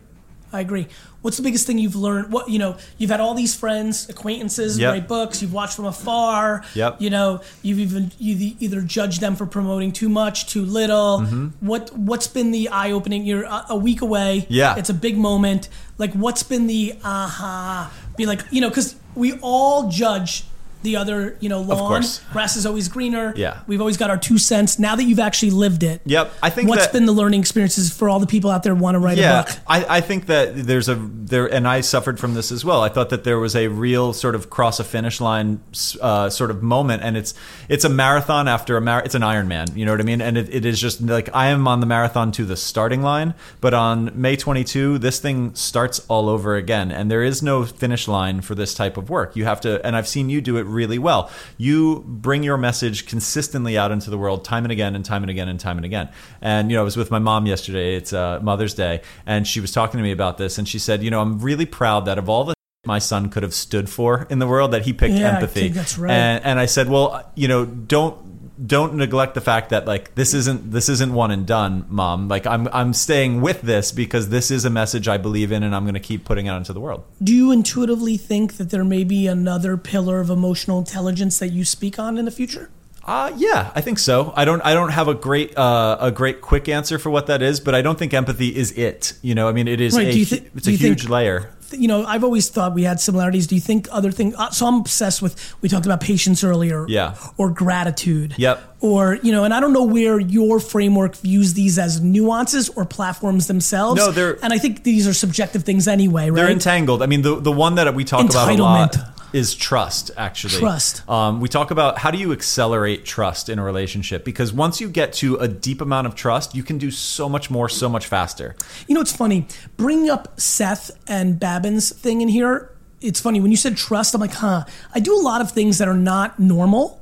I agree. What's the biggest thing you've learned? What you know, you've had all these friends, acquaintances, Yep. write books. You've watched from afar. Yep. You know, you've even you either judged them for promoting too much, too little. Mhm. What What's been the eye opening? You're a, a week away. Yeah. It's a big moment. Like, what's been the aha? Be like, you know, because we all judge the other, you know, lawn. Grass is always greener. Yeah. We've always got our two cents. Now that you've actually lived it. Yep. I think What's that- been the learning experiences for all the people out there who want to write yeah, a book? I, I think that there's a there, and I suffered from this as well. I thought that there was a real sort of cross a finish line uh, sort of moment, and it's it's a marathon after a mar- it's an Ironman. You know what I mean? And it, it is just like I am on the marathon to the starting line, but on May 22, this thing starts all over again, and there is no finish line for this type of work. You have to, and I've seen you do it really well. You bring your message consistently out into the world, time and again, and time and again, and time and again. And you know, I was with my mom yesterday. It's uh, Mother's Day, and she was talking to me about this, and she said, you know, I'm really proud that of all the my son could have stood for in the world that he picked Yeah, empathy. that's right. And, and I said, well, you know, don't don't neglect the fact that like this isn't this isn't one and done, mom. Like I'm I'm staying with this because this is a message I believe in, and I'm going to keep putting it out into the world. Do you intuitively think that there may be another pillar of emotional intelligence that you speak on in the future? Uh, yeah, I think so. I don't I don't have a great uh, a great quick answer for what that is, but I don't think empathy is it. You know, I mean, it is Right, a do you hu- thi- it's a huge think- layer. You know, I've always thought we had similarities. Do you think other things? Uh, so I'm obsessed with. We talked about patience earlier. Yeah. Or gratitude. Yep. Or you know, and I don't know where your framework views these as nuances or platforms themselves. No, they're- And I think these are subjective things anyway, right? They're entangled. I mean, the the one that we talk about a lot. Is trust. Actually, Trust. Um, we talk about how do you accelerate trust in a relationship because once you get to a deep amount of trust, you can do so much more, so much faster. You know, it's funny. Bringing up Seth and Babin's thing in here, it's funny. When you said trust, I'm like, huh. I do a lot of things that are not normal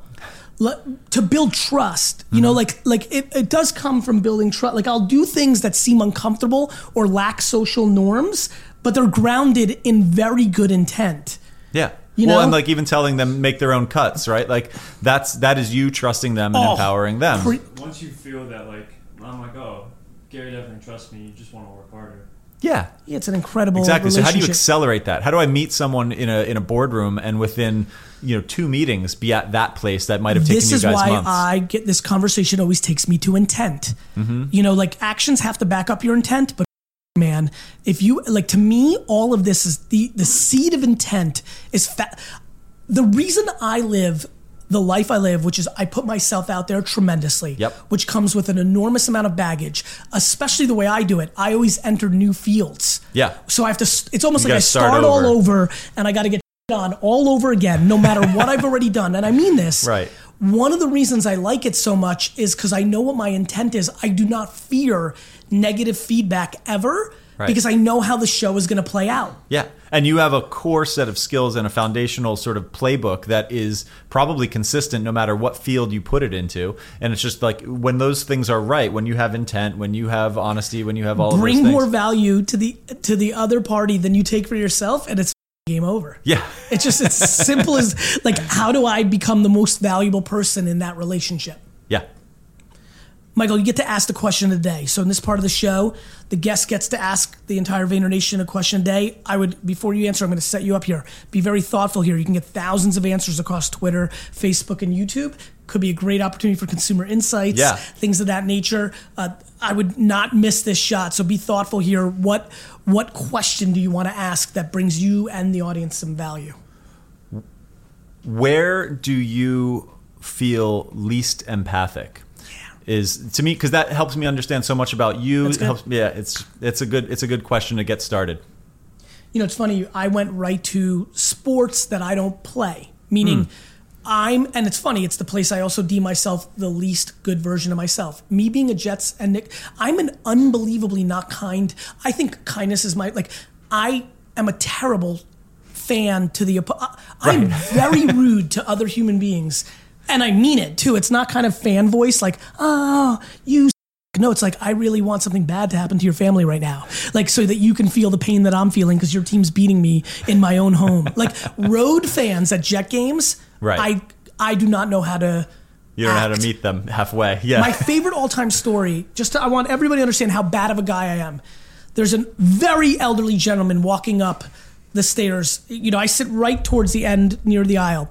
to build trust. You know, like like it, it does come from building trust. Like I'll do things that seem uncomfortable or lack social norms, but they're grounded in very good intent. Yeah. You well, know? and like even telling them make their own cuts, right? Like that's that is you trusting them and Oh, empowering them. pre- Once you feel that, like, I'm like, oh, Gary definitely trusts me. You just want to work harder. yeah. Yeah, it's an incredible Exactly. So how do you accelerate that? How do I meet someone in a in a boardroom and within you know two meetings be at that place that might have taken this you is guys why? I get this conversation always takes me to intent. Mhm. You know, like actions have to back up your intent, but man, if you like to me, all of this is the the seed of intent is fa- the reason I live the life I live, which is I put myself out there tremendously, Yep. which comes with an enormous amount of baggage, especially the way I do it. I always enter new fields. Yeah. So I have to, it's almost You like I start start all over. over and I got to get on all over again, no matter what I've already done. And I mean this. Right. One of the reasons I like it so much is because I know what my intent is. I do not fear negative feedback ever Right. because I know how the show is going to play out. Yeah. And you have a core set of skills and a foundational sort of playbook that is probably consistent no matter what field you put it into. And it's just like when those things are right, when you have intent, when you have honesty, when you have all Bring of those things. more value to the to the other party than you take for yourself, and it's game over. yeah. It's just as simple as like, how do I become the most valuable person in that relationship? Michael, you get to ask the question of the day. So in this part of the show, the guest gets to ask the entire Vayner Nation a question a day. I would, before you answer, I'm going to set you up here. Be very thoughtful here. You can get thousands of answers across Twitter, Facebook, and YouTube. Could be a great opportunity for consumer insights, Yeah. things of that nature. Uh, I would not miss this shot. So be thoughtful here. What what question do you want to ask that brings you and the audience some value? Where do you feel least empathic? Is to me because that helps me understand so much about you. It helps, yeah, it's it's a good it's a good question to get started. you know, it's funny. I went right to sports that I don't play, meaning Hmm. I'm, and it's funny. It's the place I also deem myself the least good version of myself. Me being a Jets and Knick, I'm an unbelievably not kind. I think kindness is my like. I am a terrible fan to the. I'm very rude to other human beings, and I mean it too. It's not kind of fan voice like, oh, you no, it's like I really want something bad to happen to your family right now, like so that you can feel the pain that I'm feeling because your team's beating me in my own home. Like road fans at Jet games, Right. I I do not know how to. You don't know how to meet them halfway. Yeah. My favorite all time story. Just to, I want everybody to understand how bad of a guy I am. there's a very elderly gentleman walking up the stairs. You know, I sit right towards the end near the aisle.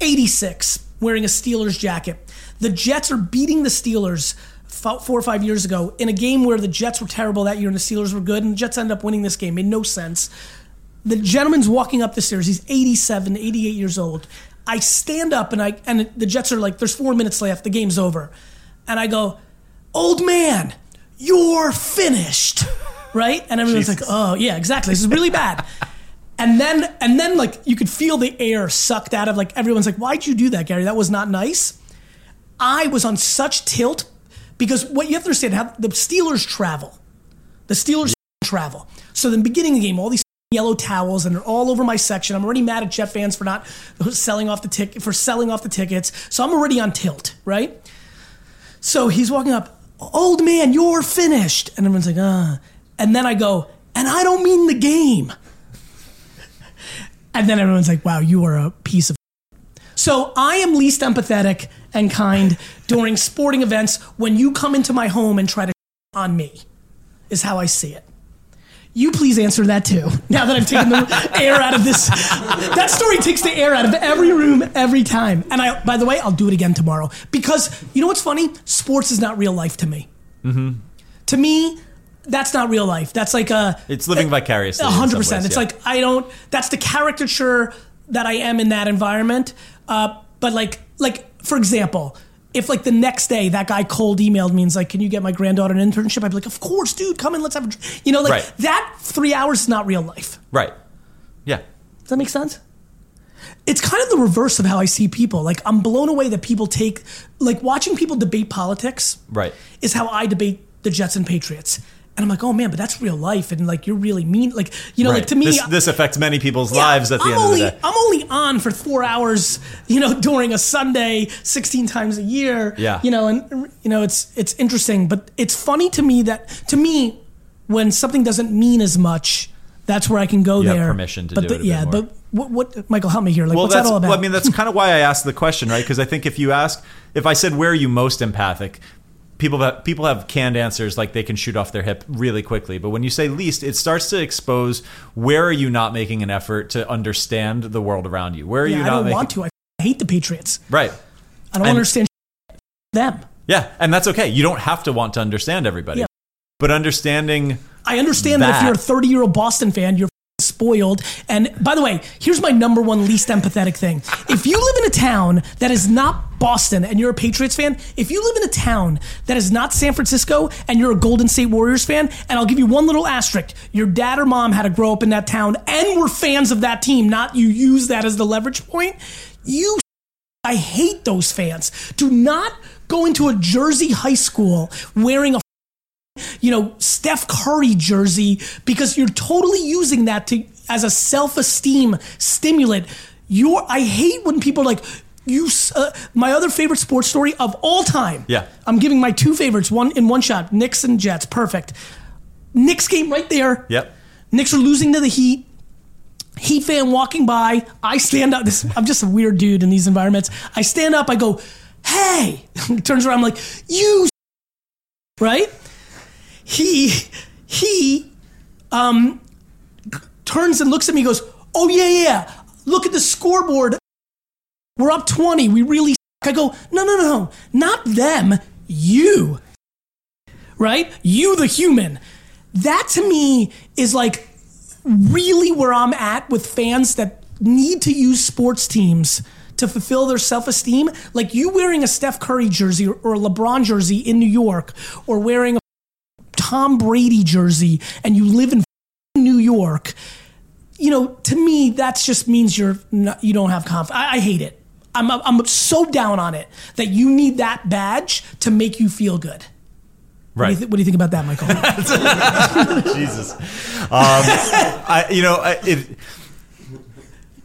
86, wearing a Steelers jacket. The Jets are beating the Steelers four or five years ago in a game where the Jets were terrible that year and the Steelers were good, and the Jets ended up winning this game. Made no sense. The gentleman's walking up the stairs. He's 87, 88 years old. I stand up and I and the Jets are like, there's four minutes left. The game's over, and I go, "Old man, you're finished." Right? And everyone's like, "Oh yeah, exactly. This is really bad." And then and then like you could feel the air sucked out of like everyone's like, "Why'd you do that, Gary? That was not nice." I was on such tilt because what you have to understand how the Steelers travel. The Steelers travel. So then beginning of the game, all these yellow towels and they're all over my section. I'm already mad at Jet fans for not selling off the ticket for selling off the tickets. So I'm already on tilt, right? So he's walking up, old man, you're finished. And everyone's like, uh. And then I go, and I don't mean the game. And then everyone's like, wow, you are a piece of. So I am least empathetic and kind during sporting events when you come into my home and try to on me, is how I see it. You please answer that too. Now that I've taken the air out of this, that story takes the air out of every room every time. And I, by the way, I'll do it again tomorrow because you know what's funny? Sports is not real life to me. Mm-hmm. To me, that's not real life. That's like a It's living vicariously. a in some hundred percent. It's yeah. like I don't. That's the caricature that I am in that environment. Uh, but like, like for example, if like the next day that guy cold emailed me and's like, "Can you get my granddaughter an internship?" I'd be like, "Of course, dude. Come in. Let's have a." dr-" You know, like Right. that. Three hours is not real life. right. Yeah. Does that make sense? It's kind of the reverse of how I see people. Like I'm blown away that people take like watching people debate politics Right. is how I debate the Jets and Patriots. And I'm like, oh man, but that's real life, and like you're really mean. Like you know, Right. like to me, this, this affects many people's lives at the I'm end only, of the day. I'm only on for four hours, you know, during a Sunday, 16 times a year. Yeah. You know, and you know, it's it's interesting, but it's funny to me that to me, when something doesn't mean as much, that's where I can go You have there. permission to but do the- it yeah, but what, what, Michael, help me here. Like, well, what's that all about? well, I mean, that's kind of why I asked the question, right? Because I think if you ask, if I said where are you most empathic, people have, people have canned answers, like they can shoot off their hip really quickly. But when you say least, it starts to expose where are you not making an effort to understand the world around you? Where are yeah, you I not don't making want to. I hate the Patriots. right? I don't And- understand them. Yeah, and that's okay. You don't have to want to understand everybody, Yeah. but understanding I understand that, if you're a 30 year old Boston fan, you're spoiled. And by the way, here's my number one least empathetic thing. If you live in a town that is not Boston and you're a Patriots fan, if you live in a town that is not San Francisco and you're a Golden State Warriors fan, and I'll give you one little asterisk your dad or mom had to grow up in that town and were fans of that team, not you use that as the leverage point, you I hate those fans. Do not go into a Jersey high school wearing a you know Steph Curry jersey because you're totally using that to as a self-esteem stimulant. You're I hate when people are like you uh, my other favorite sports story of all time. Yeah. I'm giving my two favorites one in one shot. Knicks and Jets. Perfect. Knicks game right there. Yep. Knicks are losing to the Heat. Heat fan walking by. I stand up. This, I'm just a weird dude in these environments. I stand up. I go, "Hey!" Turns around. I'm like, "You!" Right? He he um turns and looks at me. Goes, "Oh yeah yeah. Look at the scoreboard. We're up 20. We really." I go, "No no no, not them. You." Right? You the human. That to me is like really where I'm at with fans that need to use sports teams to fulfill their self-esteem. Like you wearing a Steph Curry jersey or a LeBron jersey in New York, or wearing a Tom Brady jersey, and you live in New York. You know, to me, that just means you're not, you don't have confidence. I, I hate it. I'm I'm so down on it that you need that badge to make you feel good. What, do Right. th- what do you think about that, Michael? Jesus. Um, I, you know, I- it,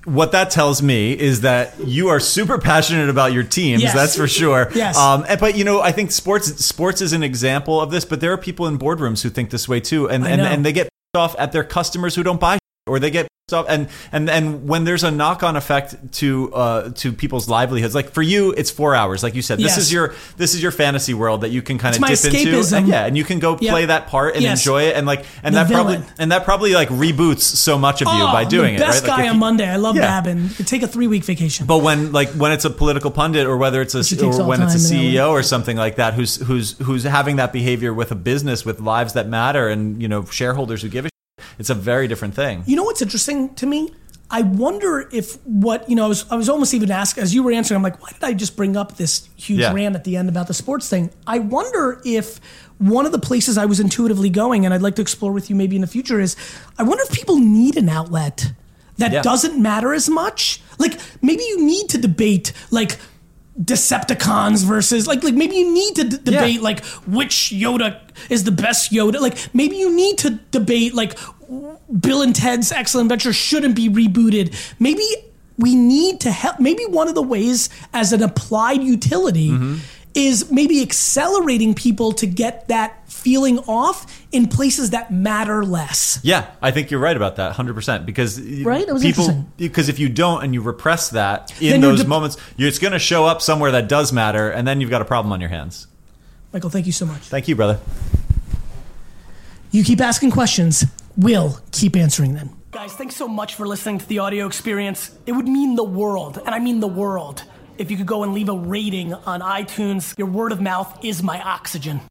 what that tells me is that you are super passionate about your teams. Yes. That's for sure. Yes. Um, but you know, I think sports sports is an example of this. But there are people in boardrooms who think this way too, and and, and they get off at their customers who don't buy. Or they get off and and and when there's a knock-on effect to uh to people's livelihoods like for you it's four hours like you said this Yes. is your this is your fantasy world that you can kind of dip into and yeah and you can go Yep. play that part and Yes. enjoy it and like and The that probably and that probably like reboots so much of you Oh, by doing the it best right Like, guy on you- Monday. I love Yeah. Babin. Take a three week vacation. but when like when it's a political pundit or whether it's a Which it takes or when it's a CEO or something like that who's who's who's having that behavior with a business with lives that matter and you know shareholders who give a it's a very different thing. You know what's interesting to me? I wonder if what you know. I was I was almost even asked as you were answering. I'm like, why did I just bring up this huge Yeah. rant at the end about the sports thing? I wonder if one of the places I was intuitively going, and I'd like to explore with you maybe in the future, is I wonder if people need an outlet that Yeah. doesn't matter as much. Like maybe you need to debate like. Decepticons versus like like maybe you need to d- debate like which Yoda is the best Yoda like maybe you need to debate like Bill and Ted's Excellent Adventure shouldn't be rebooted. Maybe we need to help. Maybe one of the ways as an applied utility Mm-hmm. is maybe accelerating people to get that feeling off in places that matter less. Yeah, I think you're right about that, hundred percent. Because Right? People, because if you don't and you repress that in Then those de- moments, you're, it's going to show up somewhere that does matter, and then you've got a problem on your hands. Michael, thank you so much. Thank you, brother. You keep asking questions, we'll keep answering them. Guys, thanks so much for listening to the audio experience. It would mean the world, and I mean the world, if you could go and leave a rating on iTunes. Your word of mouth is my oxygen.